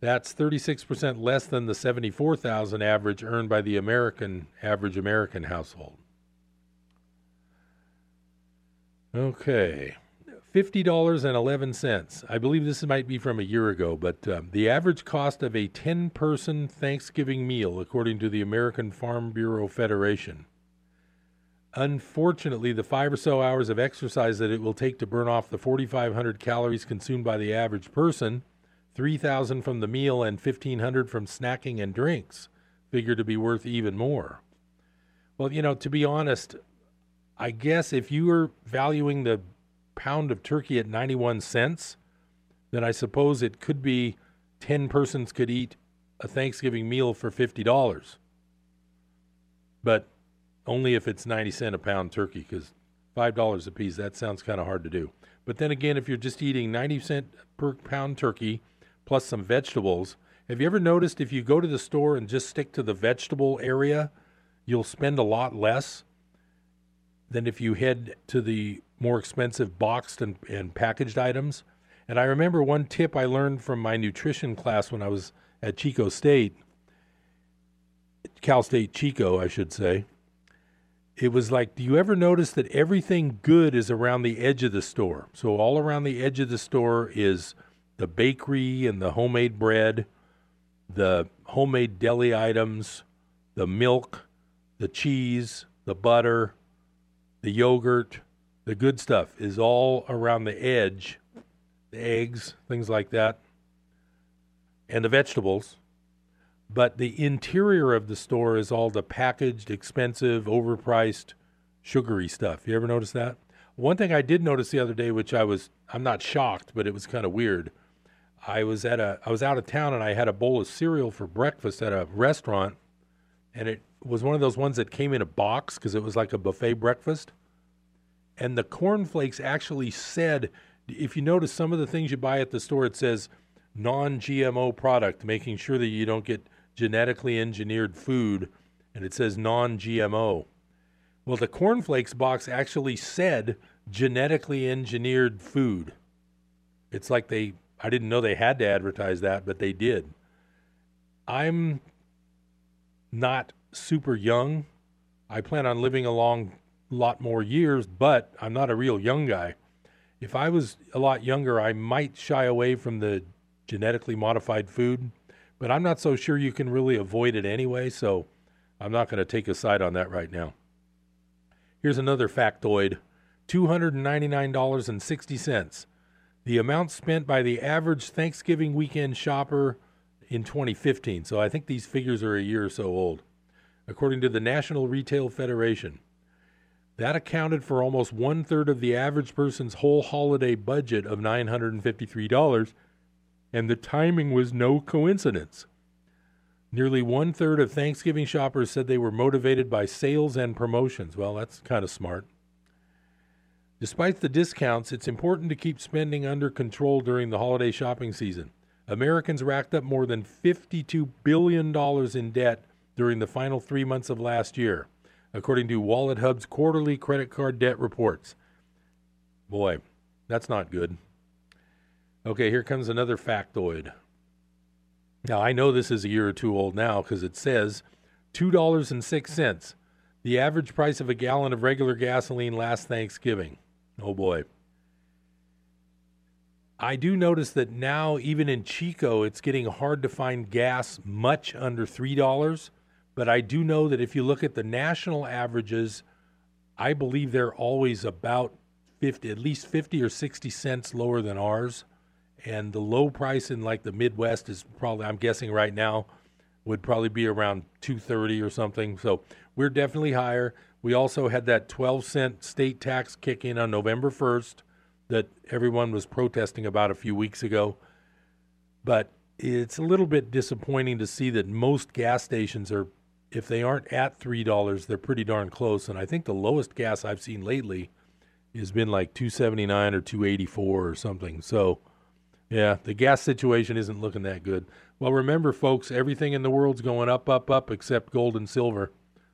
That's 36% less than the 74,000 average earned by the American average American household. Okay. $50.11. I believe this might be from a year ago, but um, the average cost of a 10 person Thanksgiving meal, according to the American Farm Bureau Federation, Unfortunately, the five or so hours of exercise that it will take to burn off the 4,500 calories consumed by the average person 3000 from the meal and 1500 from snacking and drinks figure to be worth even more. Well, you know, to be honest, I guess if you were valuing the pound of turkey at 91 cents, then I suppose it could be 10 persons could eat a Thanksgiving meal for $50. But only if it's 90 cent a pound turkey cuz $5 a piece that sounds kind of hard to do. But then again, if you're just eating 90 cent per pound turkey plus some vegetables, have you ever noticed if you go to the store and just stick to the vegetable area, you'll spend a lot less than if you head to the more expensive boxed and, and packaged items? And I remember one tip I learned from my nutrition class when I was at Chico State, Cal State Chico, I should say. It was like, do you ever notice that everything good is around the edge of the store? So, all around the edge of the store is the bakery and the homemade bread, the homemade deli items, the milk, the cheese, the butter, the yogurt, the good stuff is all around the edge, the eggs, things like that, and the vegetables. But the interior of the store is all the packaged, expensive, overpriced, sugary stuff. You ever notice that? One thing I did notice the other day, which I was, I'm not shocked, but it was kind of weird. I was at a, I was out of town and I had a bowl of cereal for breakfast at a restaurant, and it was one of those ones that came in a box because it was like a buffet breakfast. And the cornflakes actually said, if you notice some of the things you buy at the store, it says non GMO product, making sure that you don't get genetically engineered food, and it says non GMO. Well, the cornflakes box actually said genetically engineered food. It's like they, I didn't know they had to advertise that, but they did. I'm not super young. I plan on living a long lot more years, but I'm not a real young guy. If I was a lot younger, I might shy away from the genetically modified food, but I'm not so sure you can really avoid it anyway, so I'm not going to take a side on that right now. Here's another factoid $299.60. The amount spent by the average Thanksgiving weekend shopper in 2015. So I think these figures are a year or so old according to the National Retail Federation. That accounted for almost one third of the average person's whole holiday budget of $953, and the timing was no coincidence. Nearly one third of Thanksgiving shoppers said they were motivated by sales and promotions. Well, that's kind of smart. Despite the discounts, it's important to keep spending under control during the holiday shopping season. Americans racked up more than $52 billion in debt during the final three months of last year, according to WalletHub's quarterly credit card debt reports. Boy, that's not good. Okay, here comes another factoid. Now, I know this is a year or two old now because it says $2.06, the average price of a gallon of regular gasoline last Thanksgiving. Oh boy. I do notice that now, even in Chico, it's getting hard to find gas much under $3. But I do know that if you look at the national averages, I believe they're always about 50, at least 50 or 60 cents lower than ours. And the low price in like the Midwest is probably, I'm guessing right now, would probably be around 230 or something. So we're definitely higher. We also had that 12 cent state tax kick in on November 1st that everyone was protesting about a few weeks ago. But it's a little bit disappointing to see that most gas stations are if they aren't at three dollars, they're pretty darn close. And I think the lowest gas I've seen lately has been like two seventy nine or two eighty four or something. So, yeah, the gas situation isn't looking that good. Well, remember, folks, everything in the world's going up, up, up, except gold and silver.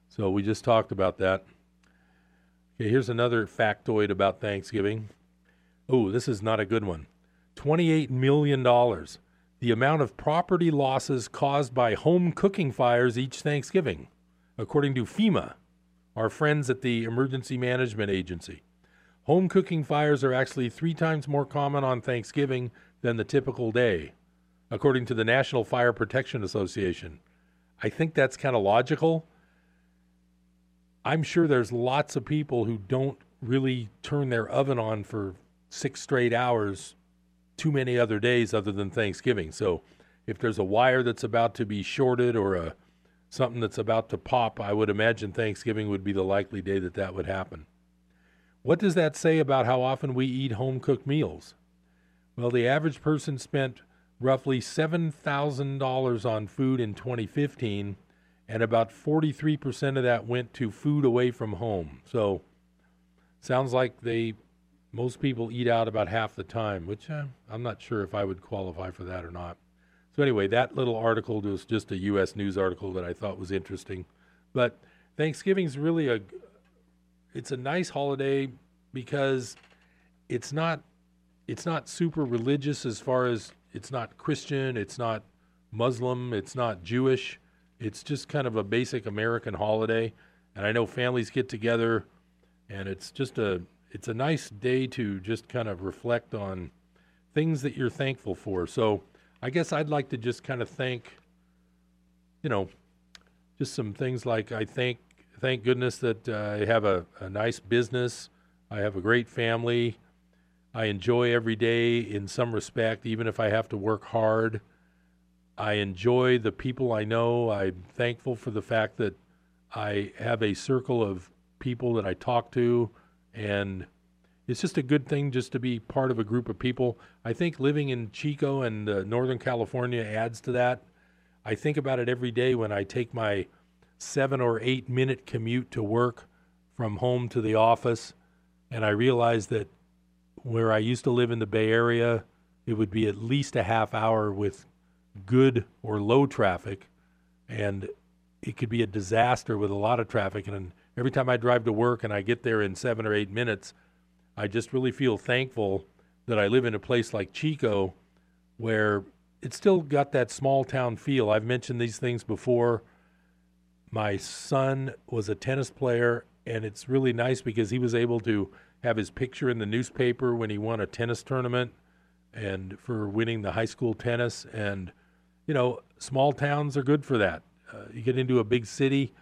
So we just talked about that. Okay, here's another factoid about Thanksgiving. Oh, this is not a good one. $28 million the amount of property losses caused by home cooking fires each Thanksgiving, according to FEMA, our friends at the Emergency Management Agency. Home cooking fires are actually three times more common on Thanksgiving than the typical day, according to the National Fire Protection Association. I think that's kind of logical. I'm sure there's lots of people who don't really turn their oven on for six straight hours too many other days other than Thanksgiving. So if there's a wire that's about to be shorted or a something that's about to pop, I would imagine Thanksgiving would be the likely day that that would happen. What does that say about how often we eat home cooked meals? Well, the average person spent roughly $7,000 on food in 2015, and about 43% of that went to food away from home. So, sounds like they most people eat out about half the time, which uh, I'm not sure if I would qualify for that or not. So anyway, that little article was just a U.S. news article that I thought was interesting. But Thanksgiving's really a it's a nice holiday because it's not it's not super religious as far as it's not Christian, it's not Muslim, it's not Jewish. It's just kind of a basic American holiday. And I know families get together and it's just a it's a nice day to just kind of reflect on things that you're thankful for. So I guess I'd like to just kind of thank, you know, just some things like I thank thank goodness that uh, I have a, a nice business. I have a great family. I enjoy every day in some respect, even if I have to work hard. I enjoy the people I know. I'm thankful for the fact that I have a circle of people that I talk to, and it's just a good thing just to be part of a group of people. I think living in Chico and uh, Northern California adds to that. I think about it every day when I take my seven or eight minute commute to work from home to the office, and I realize that where I used to live in the Bay Area, it would be at least a half hour with good or low traffic, and it could be a disaster with a lot of traffic. And every time I drive to work and I get there in seven or eight minutes, I just really feel thankful that I live in a place like Chico where it's still got that small town feel. I've mentioned these things before. My son was a tennis player, and it's really nice because he was able to have his picture in the newspaper when he won a tennis tournament and for winning the high school tennis. And, you know, small towns are good for that. Uh, you get into a big city,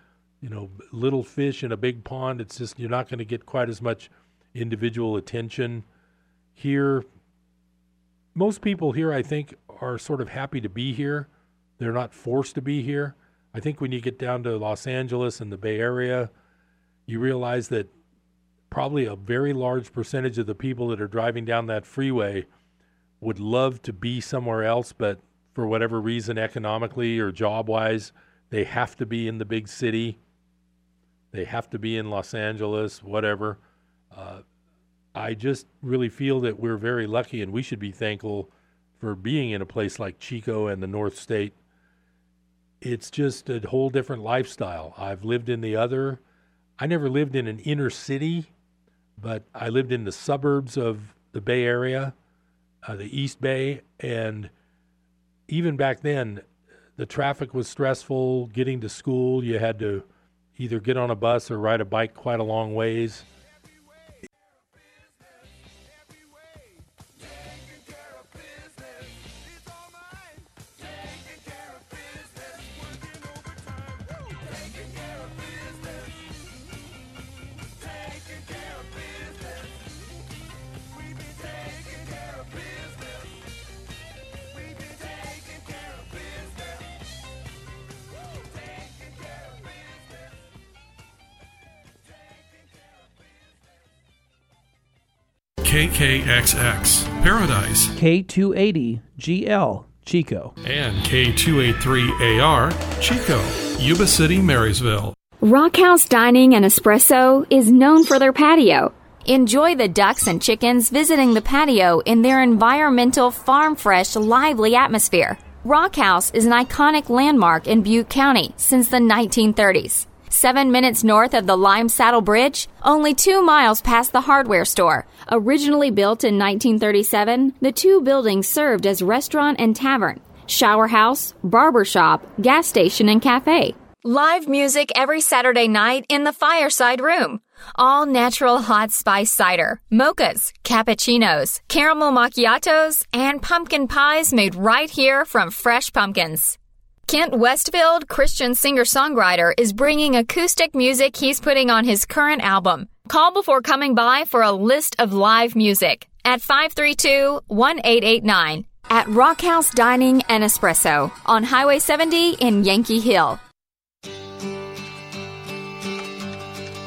you know, little fish in a big pond, it's just, you're not going to get quite as much individual attention. Here, most people here, I think, are sort of happy to be here. They're not forced to be here. I think when you get down to Los Angeles and the Bay Area, you realize that probably a very large percentage of the people that are driving down that freeway would love to be somewhere else, but for whatever reason, economically or job wise, they have to be in the big city. They have to be in Los Angeles, whatever. Uh, I just really feel that we're very lucky and we should be thankful for being in a place like Chico and the North State. It's just a whole different lifestyle. I've lived in the other, I never lived in an inner city, but I lived in the suburbs of the Bay Area, uh, the East Bay, and even back then, the traffic was stressful. Getting to school, you had to either get on a bus or ride a bike quite a long ways. KKXX, Paradise, K280GL, Chico, and K283AR, Chico, Yuba City, Marysville. Rockhouse Dining and Espresso is known for their patio. Enjoy the ducks and chickens visiting the patio in their environmental, farm fresh, lively atmosphere. Rockhouse is an iconic landmark in Butte County since the 1930s seven minutes north of the Lime Saddle Bridge, only two miles past the hardware store. Originally built in 1937, the two buildings served as restaurant and tavern, shower house, barber shop, gas station, and cafe. Live music every Saturday night in the fireside room. All natural hot spice cider, mochas, cappuccinos, caramel macchiatos, and pumpkin pies made right here from fresh pumpkins. Kent Westfield, Christian singer songwriter, is bringing acoustic music he's putting on his current album. Call before coming by for a list of live music. at 532 1889 at Rockhouse Dining and Espresso on Highway 70 in Yankee Hill.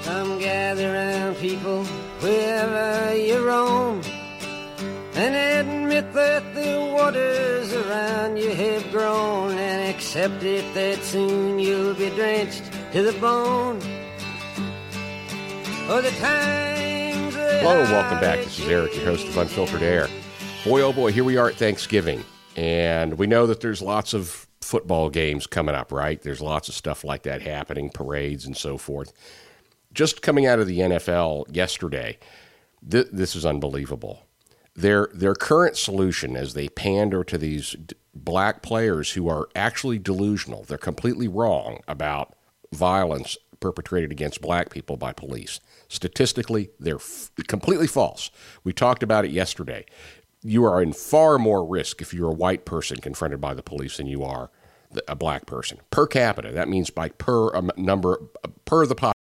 Come gather people, wherever you roam, and admit that the waters around you have grown, and accept it that soon you'll be drenched to the bone. Oh, the times Hello and welcome back. This is Eric, your host of Unfiltered Air. Boy, oh boy, here we are at Thanksgiving, and we know that there's lots of football games coming up, right? There's lots of stuff like that happening, parades and so forth. Just coming out of the NFL yesterday, th- this is unbelievable. Their their current solution, as they pander to these d- black players who are actually delusional, they're completely wrong about violence perpetrated against black people by police. Statistically, they're f- completely false. We talked about it yesterday. You are in far more risk if you're a white person confronted by the police than you are a black person per capita. That means by per um, number per the population.